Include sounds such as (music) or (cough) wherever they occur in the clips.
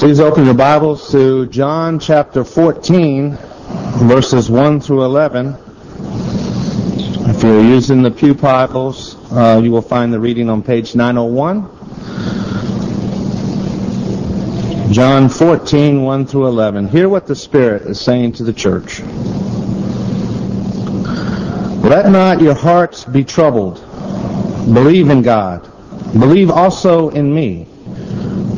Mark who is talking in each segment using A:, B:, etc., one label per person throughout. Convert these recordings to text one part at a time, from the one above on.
A: Please open your Bibles to John chapter 14, verses 1 through 11. If you're using the Pew Bibles, uh, you will find the reading on page 901. John 14, 1 through 11. Hear what the Spirit is saying to the church. Let not your hearts be troubled. Believe in God. Believe also in me.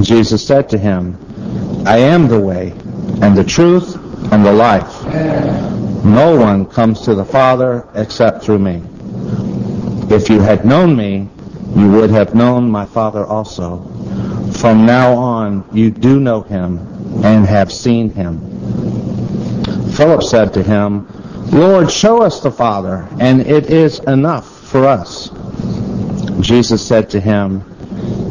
A: Jesus said to him, I am the way, and the truth, and the life. No one comes to the Father except through me. If you had known me, you would have known my Father also. From now on, you do know him and have seen him. Philip said to him, Lord, show us the Father, and it is enough for us. Jesus said to him,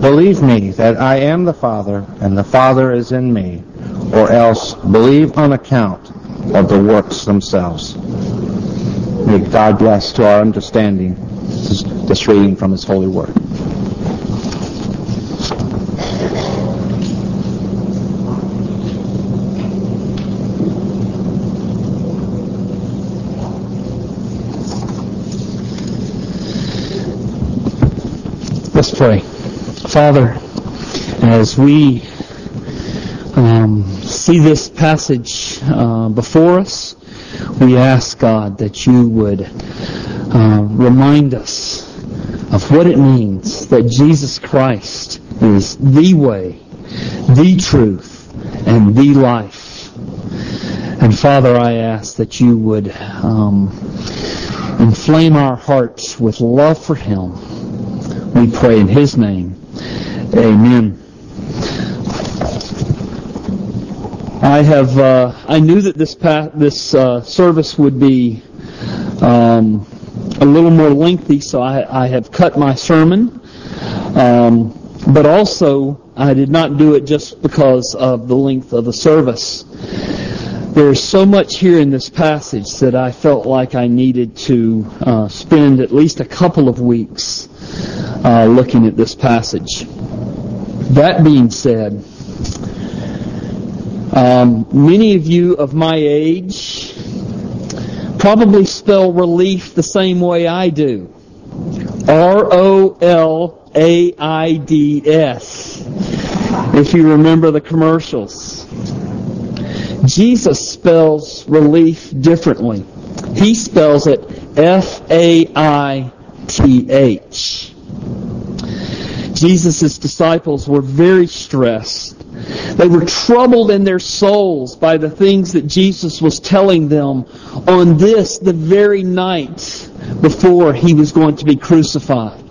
A: Believe me that I am the Father, and the Father is in me, or else believe on account of the works themselves. May God bless to our understanding this reading from His holy word.
B: Let's pray. Father, as we um, see this passage uh, before us, we ask God that you would uh, remind us of what it means that Jesus Christ is the way, the truth, and the life. And Father, I ask that you would um, inflame our hearts with love for Him. We pray in His name. Amen. I have. Uh, I knew that this this uh, service would be um, a little more lengthy, so I, I have cut my sermon. Um, but also, I did not do it just because of the length of the service. There is so much here in this passage that I felt like I needed to uh, spend at least a couple of weeks uh, looking at this passage. That being said, um, many of you of my age probably spell relief the same way I do. R-O-L-A-I-D-S. If you remember the commercials. Jesus spells relief differently. He spells it F-A-I-T-H. Jesus' disciples were very stressed. They were troubled in their souls by the things that Jesus was telling them on this, the very night before he was going to be crucified.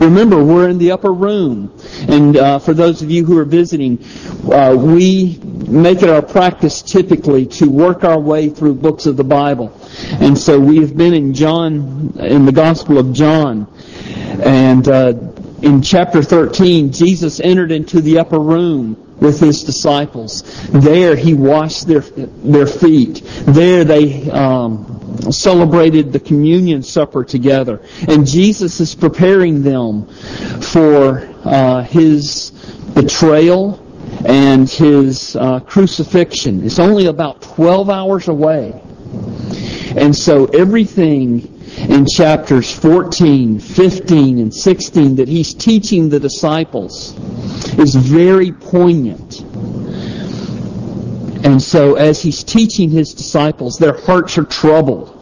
B: Remember, we're in the upper room. And uh, for those of you who are visiting, uh, we make it our practice typically to work our way through books of the Bible. And so we have been in John, in the Gospel of John. And uh, in chapter 13, Jesus entered into the upper room with his disciples. There he washed their their feet. There they um, celebrated the communion supper together. And Jesus is preparing them for uh, his betrayal and his uh, crucifixion. It's only about 12 hours away. And so everything in chapters 14, 15, and 16 that he's teaching the disciples is very poignant. And so as he's teaching his disciples, their hearts are troubled.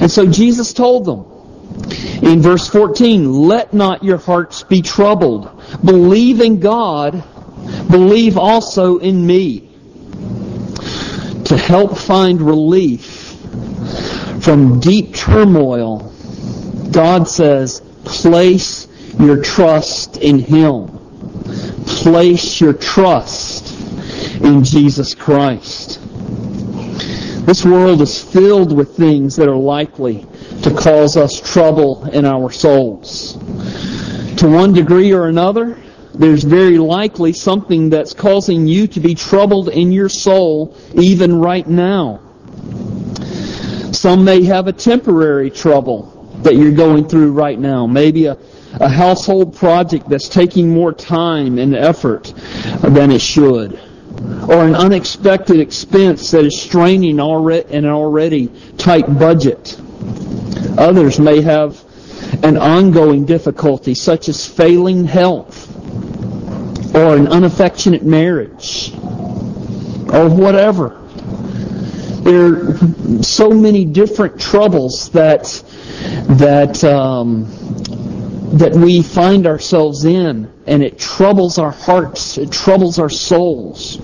B: And so Jesus told them in verse 14, Let not your hearts be troubled. Believe in God, believe also in me. To help find relief from deep turmoil, God says, place your trust in Him. Place your trust in Jesus Christ. This world is filled with things that are likely to cause us trouble in our souls. To one degree or another, there's very likely something that's causing you to be troubled in your soul even right now. Some may have a temporary trouble that you're going through right now. Maybe a, a household project that's taking more time and effort than it should or an unexpected expense that is straining already an already tight budget. Others may have an ongoing difficulty such as failing health or an unaffectionate marriage or whatever. There are so many different troubles that that um, that we find ourselves in, and it troubles our hearts, it troubles our souls,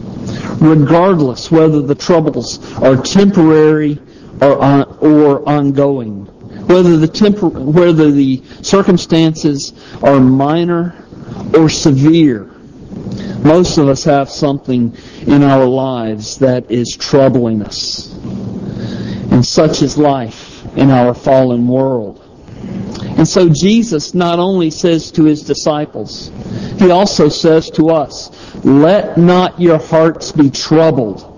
B: regardless whether the troubles are temporary or, or ongoing, whether the tempor- whether the circumstances are minor or severe. Most of us have something in our lives that is troubling us. And such is life in our fallen world. And so Jesus not only says to his disciples, he also says to us, let not your hearts be troubled.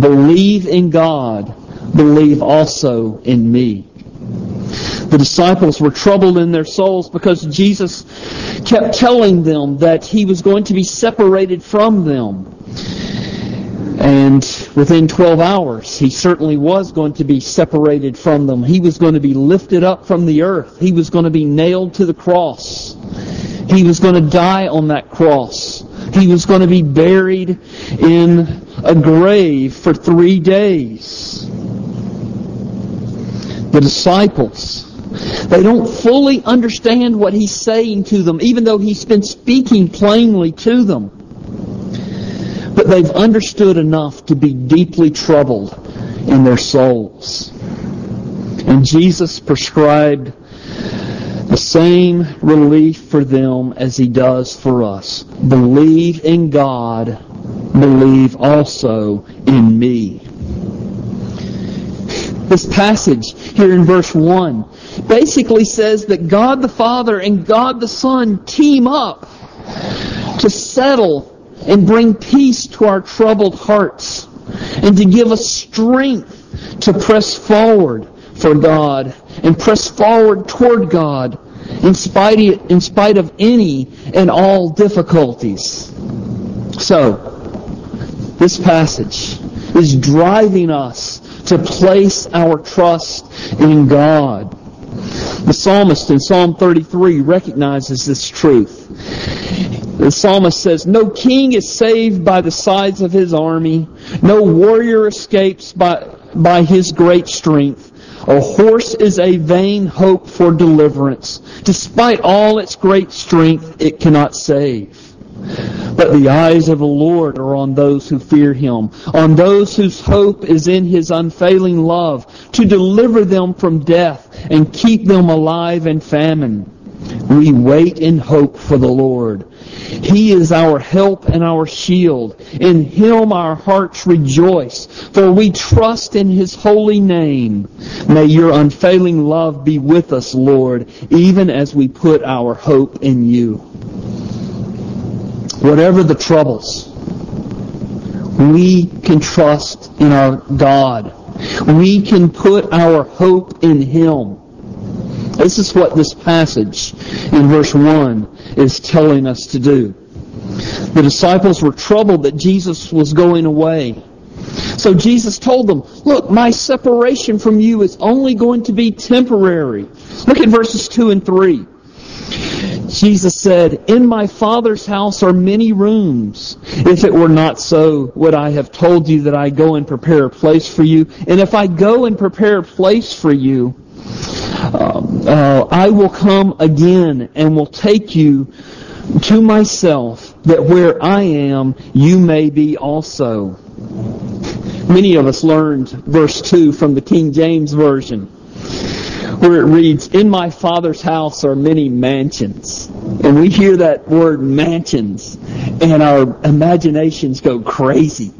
B: Believe in God. Believe also in me. The disciples were troubled in their souls because Jesus kept telling them that he was going to be separated from them. And within 12 hours, he certainly was going to be separated from them. He was going to be lifted up from the earth. He was going to be nailed to the cross. He was going to die on that cross. He was going to be buried in a grave for three days. The disciples, they don't fully understand what he's saying to them, even though he's been speaking plainly to them. But they've understood enough to be deeply troubled in their souls. And Jesus prescribed the same relief for them as he does for us. Believe in God, believe also in me. This passage here in verse 1 basically says that God the Father and God the Son team up to settle and bring peace to our troubled hearts and to give us strength to press forward for God and press forward toward God in spite, in spite of any and all difficulties. So, this passage is driving us to place our trust in God. The psalmist in Psalm 33 recognizes this truth. The psalmist says, No king is saved by the sides of his army. No warrior escapes by, by his great strength. A horse is a vain hope for deliverance. Despite all its great strength, it cannot save. But the eyes of the Lord are on those who fear him, on those whose hope is in his unfailing love, to deliver them from death and keep them alive in famine. We wait in hope for the Lord. He is our help and our shield. In Him our hearts rejoice, for we trust in His holy name. May your unfailing love be with us, Lord, even as we put our hope in you. Whatever the troubles, we can trust in our God. We can put our hope in Him. This is what this passage in verse 1 is telling us to do. The disciples were troubled that Jesus was going away. So Jesus told them, look, my separation from you is only going to be temporary. Look at verses 2 and 3. Jesus said, In my Father's house are many rooms. If it were not so, would I have told you that I go and prepare a place for you? And if I go and prepare a place for you, uh, uh, I will come again and will take you to myself, that where I am, you may be also. Many of us learned verse 2 from the King James Version where it reads, In my Father's house are many mansions. And we hear that word mansions, and our imaginations go crazy.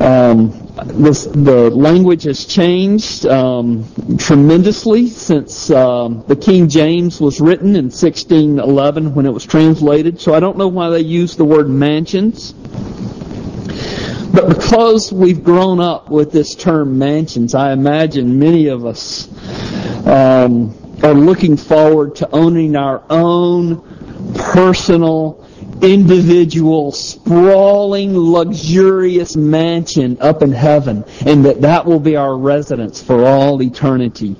B: Um, this, the language has changed um, tremendously since um, the King James was written in 1611 when it was translated. So I don't know why they use the word mansions. But because we've grown up with this term mansions, I imagine many of us um, are looking forward to owning our own personal, individual, sprawling, luxurious mansion up in heaven, and that that will be our residence for all eternity.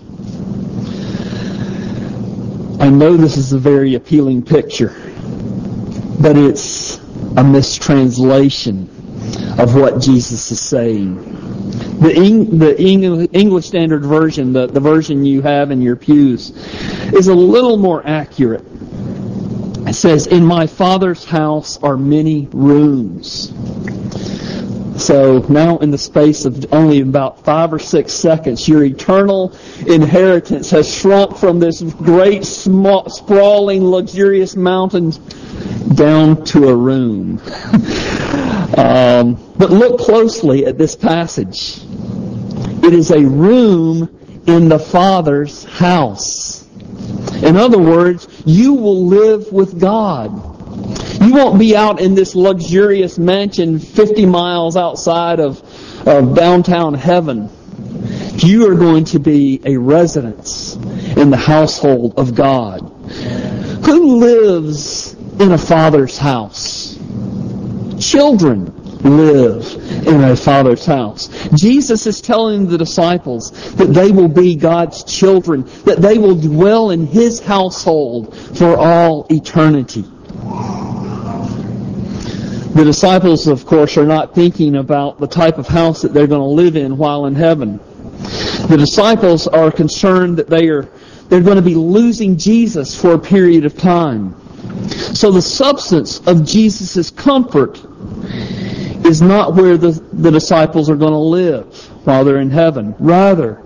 B: I know this is a very appealing picture, but it's a mistranslation of what Jesus is saying. The, Eng, the English Standard Version, the, the version you have in your pews, is a little more accurate. It says, In my Father's house are many rooms. So now in the space of only about five or six seconds, your eternal inheritance has shrunk from this great, small, sprawling, luxurious mountain down to a room. (laughs) um, but look closely at this passage. It is a room in the Father's house. In other words, you will live with God. You won't be out in this luxurious mansion 50 miles outside of, of downtown heaven. You are going to be a residence in the household of God. Who lives in a father's house? Children live in a father's house. Jesus is telling the disciples that they will be God's children, that they will dwell in His household for all eternity. The disciples, of course, are not thinking about the type of house that they're going to live in while in heaven. The disciples are concerned that they are they're going to be losing Jesus for a period of time. So the substance of Jesus' comfort is not where the, the disciples are going to live while they're in heaven. Rather,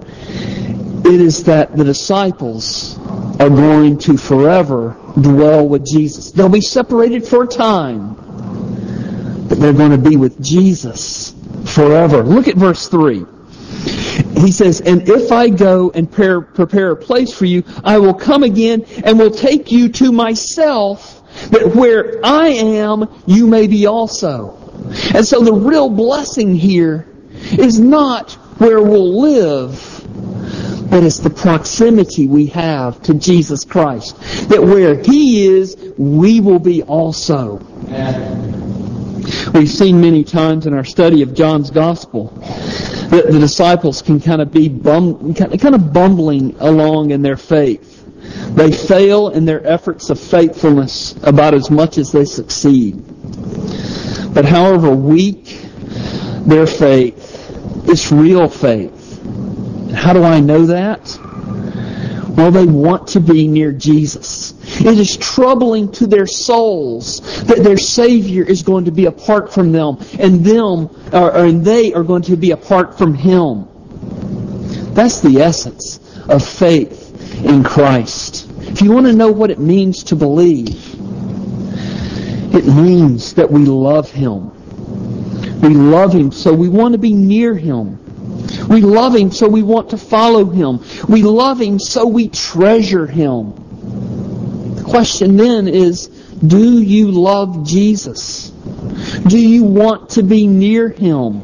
B: it is that the disciples are going to forever dwell with Jesus. They'll be separated for a time, but they're going to be with Jesus forever. Look at verse 3. He says, And if I go and prepare, prepare a place for you, I will come again and will take you to myself, that where I am, you may be also. And so the real blessing here is not where we'll live, but it's the proximity we have to Jesus Christ. That where He is, we will be also. We've seen many times in our study of John's Gospel that the disciples can kind of be bum, kind of bumbling along in their faith. They fail in their efforts of faithfulness about as much as they succeed. But however weak their faith, it's real faith. How do I know that? Well, they want to be near Jesus. It is troubling to their souls that their Savior is going to be apart from them, and them, or, and they are going to be apart from Him. That's the essence of faith in Christ. If you want to know what it means to believe, it means that we love Him. We love Him, so we want to be near Him. We love Him, so we want to follow Him. We love Him, so we treasure Him. The question then is, do you love Jesus? Do you want to be near Him?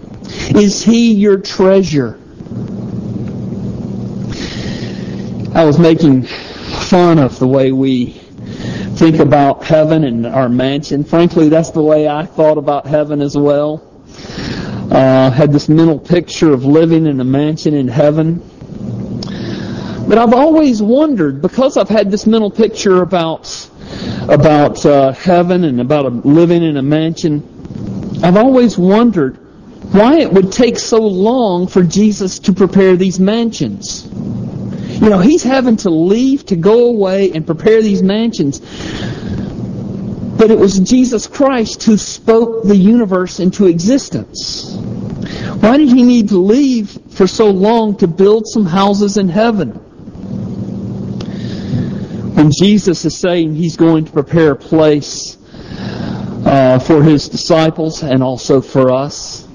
B: Is He your treasure? I was making fun of the way we think about heaven and our mansion. Frankly, that's the way I thought about heaven as well. Uh, had this mental picture of living in a mansion in heaven. But I've always wondered, because I've had this mental picture about about uh, heaven and about a, living in a mansion, I've always wondered why it would take so long for Jesus to prepare these mansions. You know, he's having to leave to go away and prepare these mansions. But it was Jesus Christ who spoke the universe into existence. Why did he need to leave for so long to build some houses in heaven? When Jesus is saying he's going to prepare a place uh, for his disciples and also for us,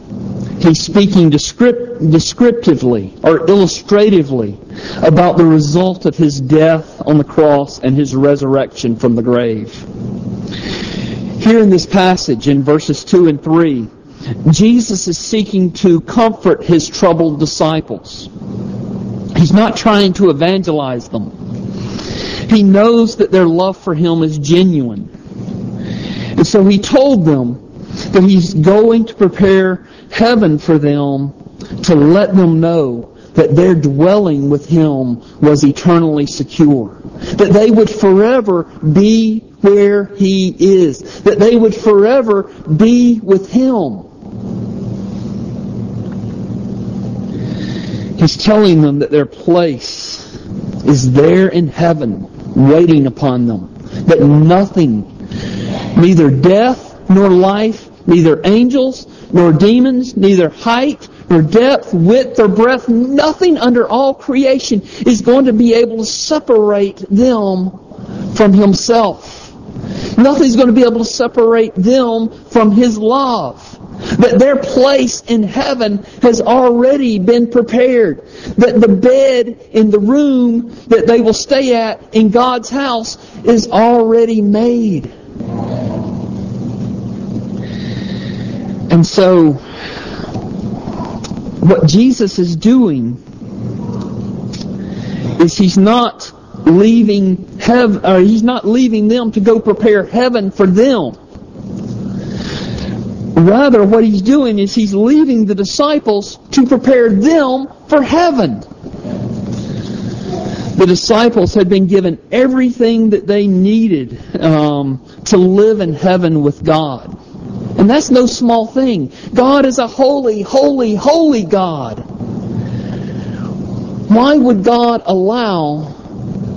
B: he's speaking descript- descriptively or illustratively about the result of his death on the cross and his resurrection from the grave. Here in this passage, in verses 2 and 3, Jesus is seeking to comfort his troubled disciples. He's not trying to evangelize them. He knows that their love for him is genuine. And so he told them that he's going to prepare heaven for them to let them know that their dwelling with him was eternally secure. That they would forever be where he is. That they would forever be with him. He's telling them that their place is there in heaven, waiting upon them. That nothing, neither death nor life, neither angels nor demons, neither height nor depth, width or breadth, nothing under all creation is going to be able to separate them from Himself. Nothing's going to be able to separate them from His love. That their place in heaven has already been prepared. That the bed in the room that they will stay at in God's house is already made. And so, what Jesus is doing is he's not leaving heaven, or he's not leaving them to go prepare heaven for them. Rather, what he's doing is he's leaving the disciples to prepare them for heaven. The disciples had been given everything that they needed um, to live in heaven with God. And that's no small thing. God is a holy, holy, holy God. Why would God allow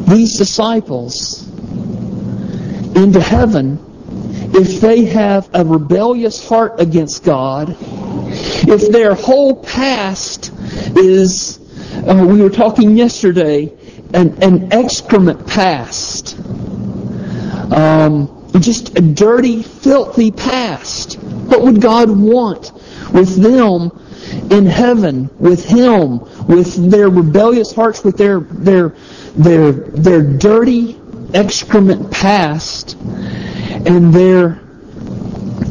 B: these disciples into heaven if they have a rebellious heart against God, if their whole past is, uh, we were talking yesterday, an, an excrement past, um, just a dirty, filthy past. What would God want with them in heaven, with Him, with their rebellious hearts, with their their their their dirty excrement past? and their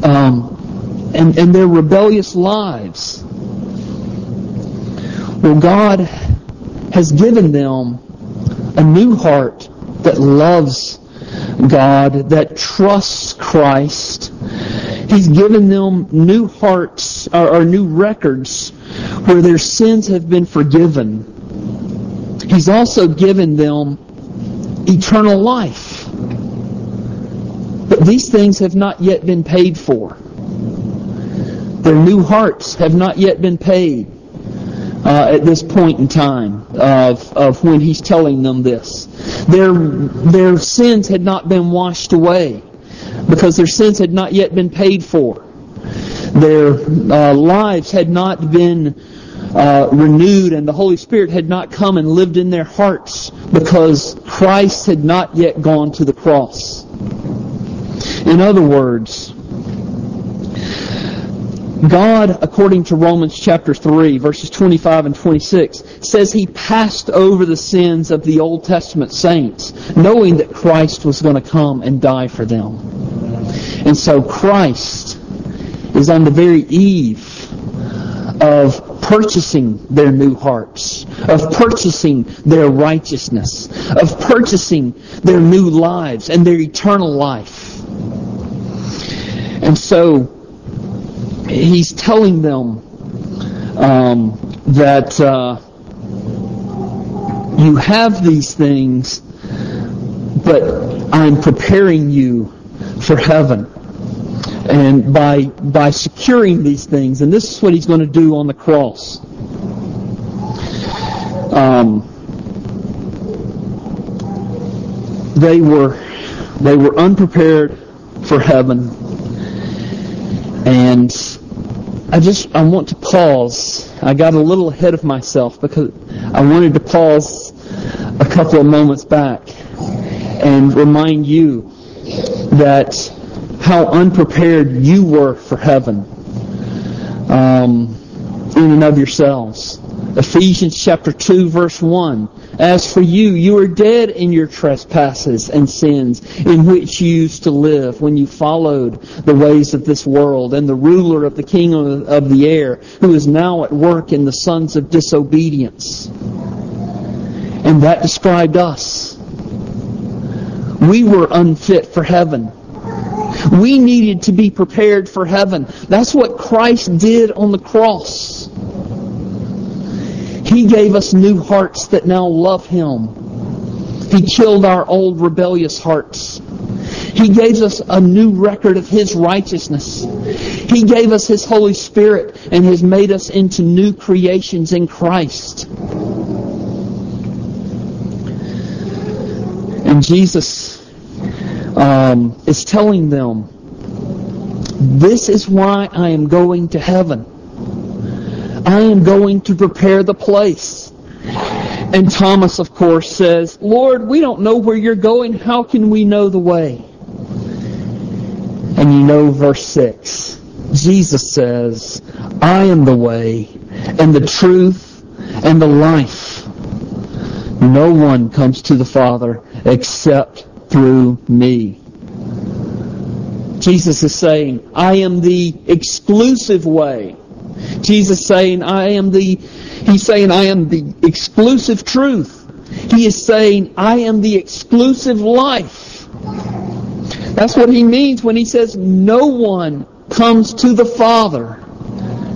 B: um, and, and their rebellious lives. Well, God has given them a new heart that loves God, that trusts Christ. He's given them new hearts or, or new records where their sins have been forgiven. He's also given them eternal life. But these things have not yet been paid for. Their new hearts have not yet been paid uh, at this point in time of, of when he's telling them this. Their, their sins had not been washed away because their sins had not yet been paid for. Their uh, lives had not been uh, renewed and the Holy Spirit had not come and lived in their hearts because Christ had not yet gone to the cross. In other words, God, according to Romans chapter 3, verses 25 and 26, says he passed over the sins of the Old Testament saints, knowing that Christ was going to come and die for them. And so Christ is on the very eve of purchasing their new hearts, of purchasing their righteousness, of purchasing their new lives and their eternal life. And so he's telling them um, that uh, you have these things, but I'm preparing you for heaven. And by, by securing these things, and this is what he's going to do on the cross. Um, they were they were unprepared for heaven and I just I want to pause. I got a little ahead of myself because I wanted to pause a couple of moments back and remind you that how unprepared you were for heaven um, in and of yourselves. Ephesians chapter 2 verse 1. As for you, you are dead in your trespasses and sins in which you used to live when you followed the ways of this world and the ruler of the kingdom of the air who is now at work in the sons of disobedience. And that described us. We were unfit for heaven. We needed to be prepared for heaven. That's what Christ did on the cross. He gave us new hearts that now love Him. He killed our old rebellious hearts. He gave us a new record of His righteousness. He gave us His Holy Spirit and has made us into new creations in Christ. And Jesus um, is telling them, this is why I am going to heaven. I am going to prepare the place. And Thomas, of course, says, Lord, we don't know where you're going. How can we know the way? And you know verse 6. Jesus says, I am the way and the truth and the life. No one comes to the Father except through me. Jesus is saying, I am the exclusive way. Jesus saying, I am the, he's saying, I am the exclusive truth. He is saying, I am the exclusive life. That's what he means when he says, no one comes to the Father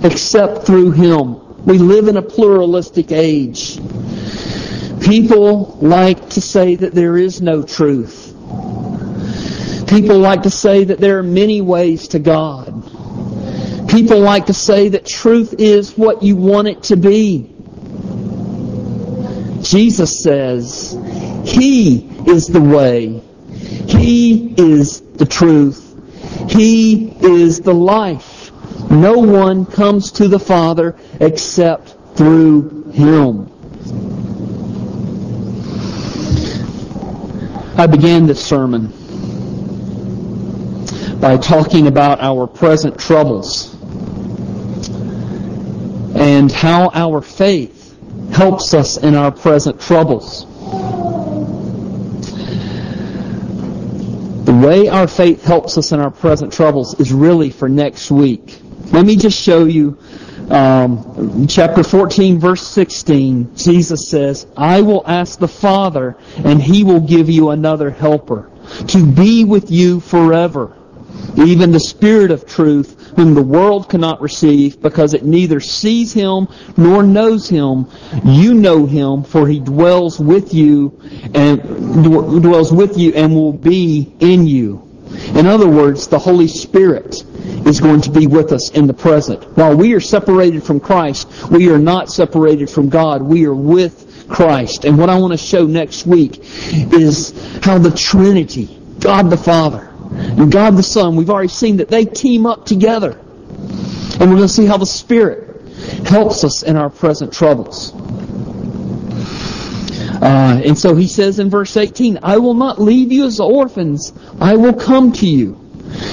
B: except through him. We live in a pluralistic age. People like to say that there is no truth. People like to say that there are many ways to God. People like to say that truth is what you want it to be. Jesus says, He is the way. He is the truth. He is the life. No one comes to the Father except through Him. I began this sermon by talking about our present troubles and how our faith helps us in our present troubles. The way our faith helps us in our present troubles is really for next week. Let me just show you um, chapter 14, verse 16. Jesus says, I will ask the Father, and he will give you another helper to be with you forever even the Spirit of truth, whom the world cannot receive, because it neither sees him nor knows him. You know him, for he dwells with you and dwells with you and will be in you. In other words, the Holy Spirit is going to be with us in the present. While we are separated from Christ, we are not separated from God. We are with Christ. And what I want to show next week is how the Trinity, God the Father, and God the Son, we've already seen that they team up together. And we're going to see how the Spirit helps us in our present troubles. Uh, and so he says in verse 18, I will not leave you as orphans. I will come to you.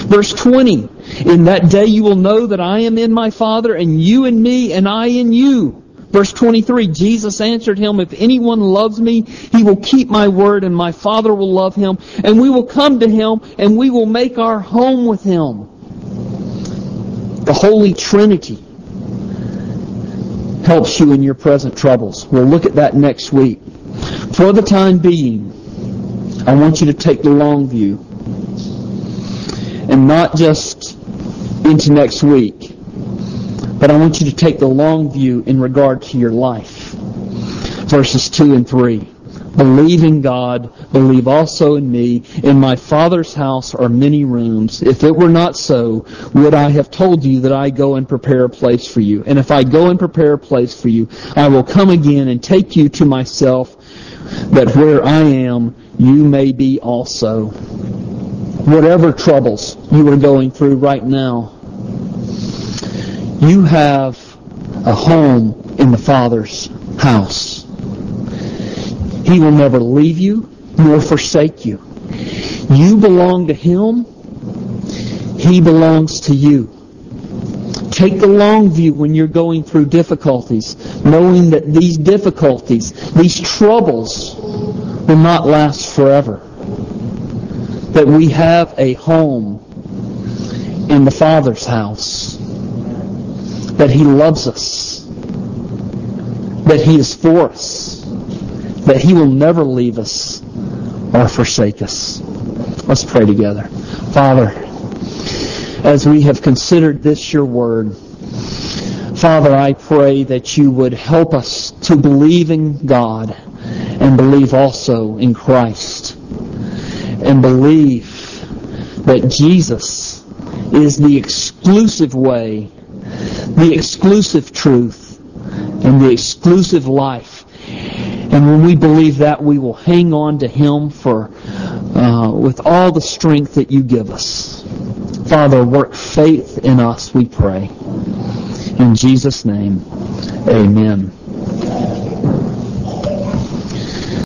B: Verse 20, in that day you will know that I am in my Father, and you in me, and I in you. Verse 23, Jesus answered him, If anyone loves me, he will keep my word, and my Father will love him, and we will come to him, and we will make our home with him. The Holy Trinity helps you in your present troubles. We'll look at that next week. For the time being, I want you to take the long view, and not just into next week but I want you to take the long view in regard to your life. verses 2 and 3. Believe in God, believe also in me. In my Father's house are many rooms. If it were not so, would I have told you that I go and prepare a place for you? And if I go and prepare a place for you, I will come again and take you to myself, that where I am, you may be also. Whatever troubles you are going through right now, you have a home in the Father's house. He will never leave you nor forsake you. You belong to Him. He belongs to you. Take the long view when you're going through difficulties, knowing that these difficulties, these troubles, will not last forever. That we have a home in the Father's house. That He loves us. That He is for us that He will never leave us or forsake us. Let's pray together. Father, as we have considered this your word, Father, I pray that you would help us to believe in God and believe also in Christ and believe that Jesus is the exclusive way, the exclusive truth, and the exclusive life and when we believe that, we will hang on to Him for uh, with all the strength that you give us. Father, work faith in us, we pray. In Jesus' name, amen.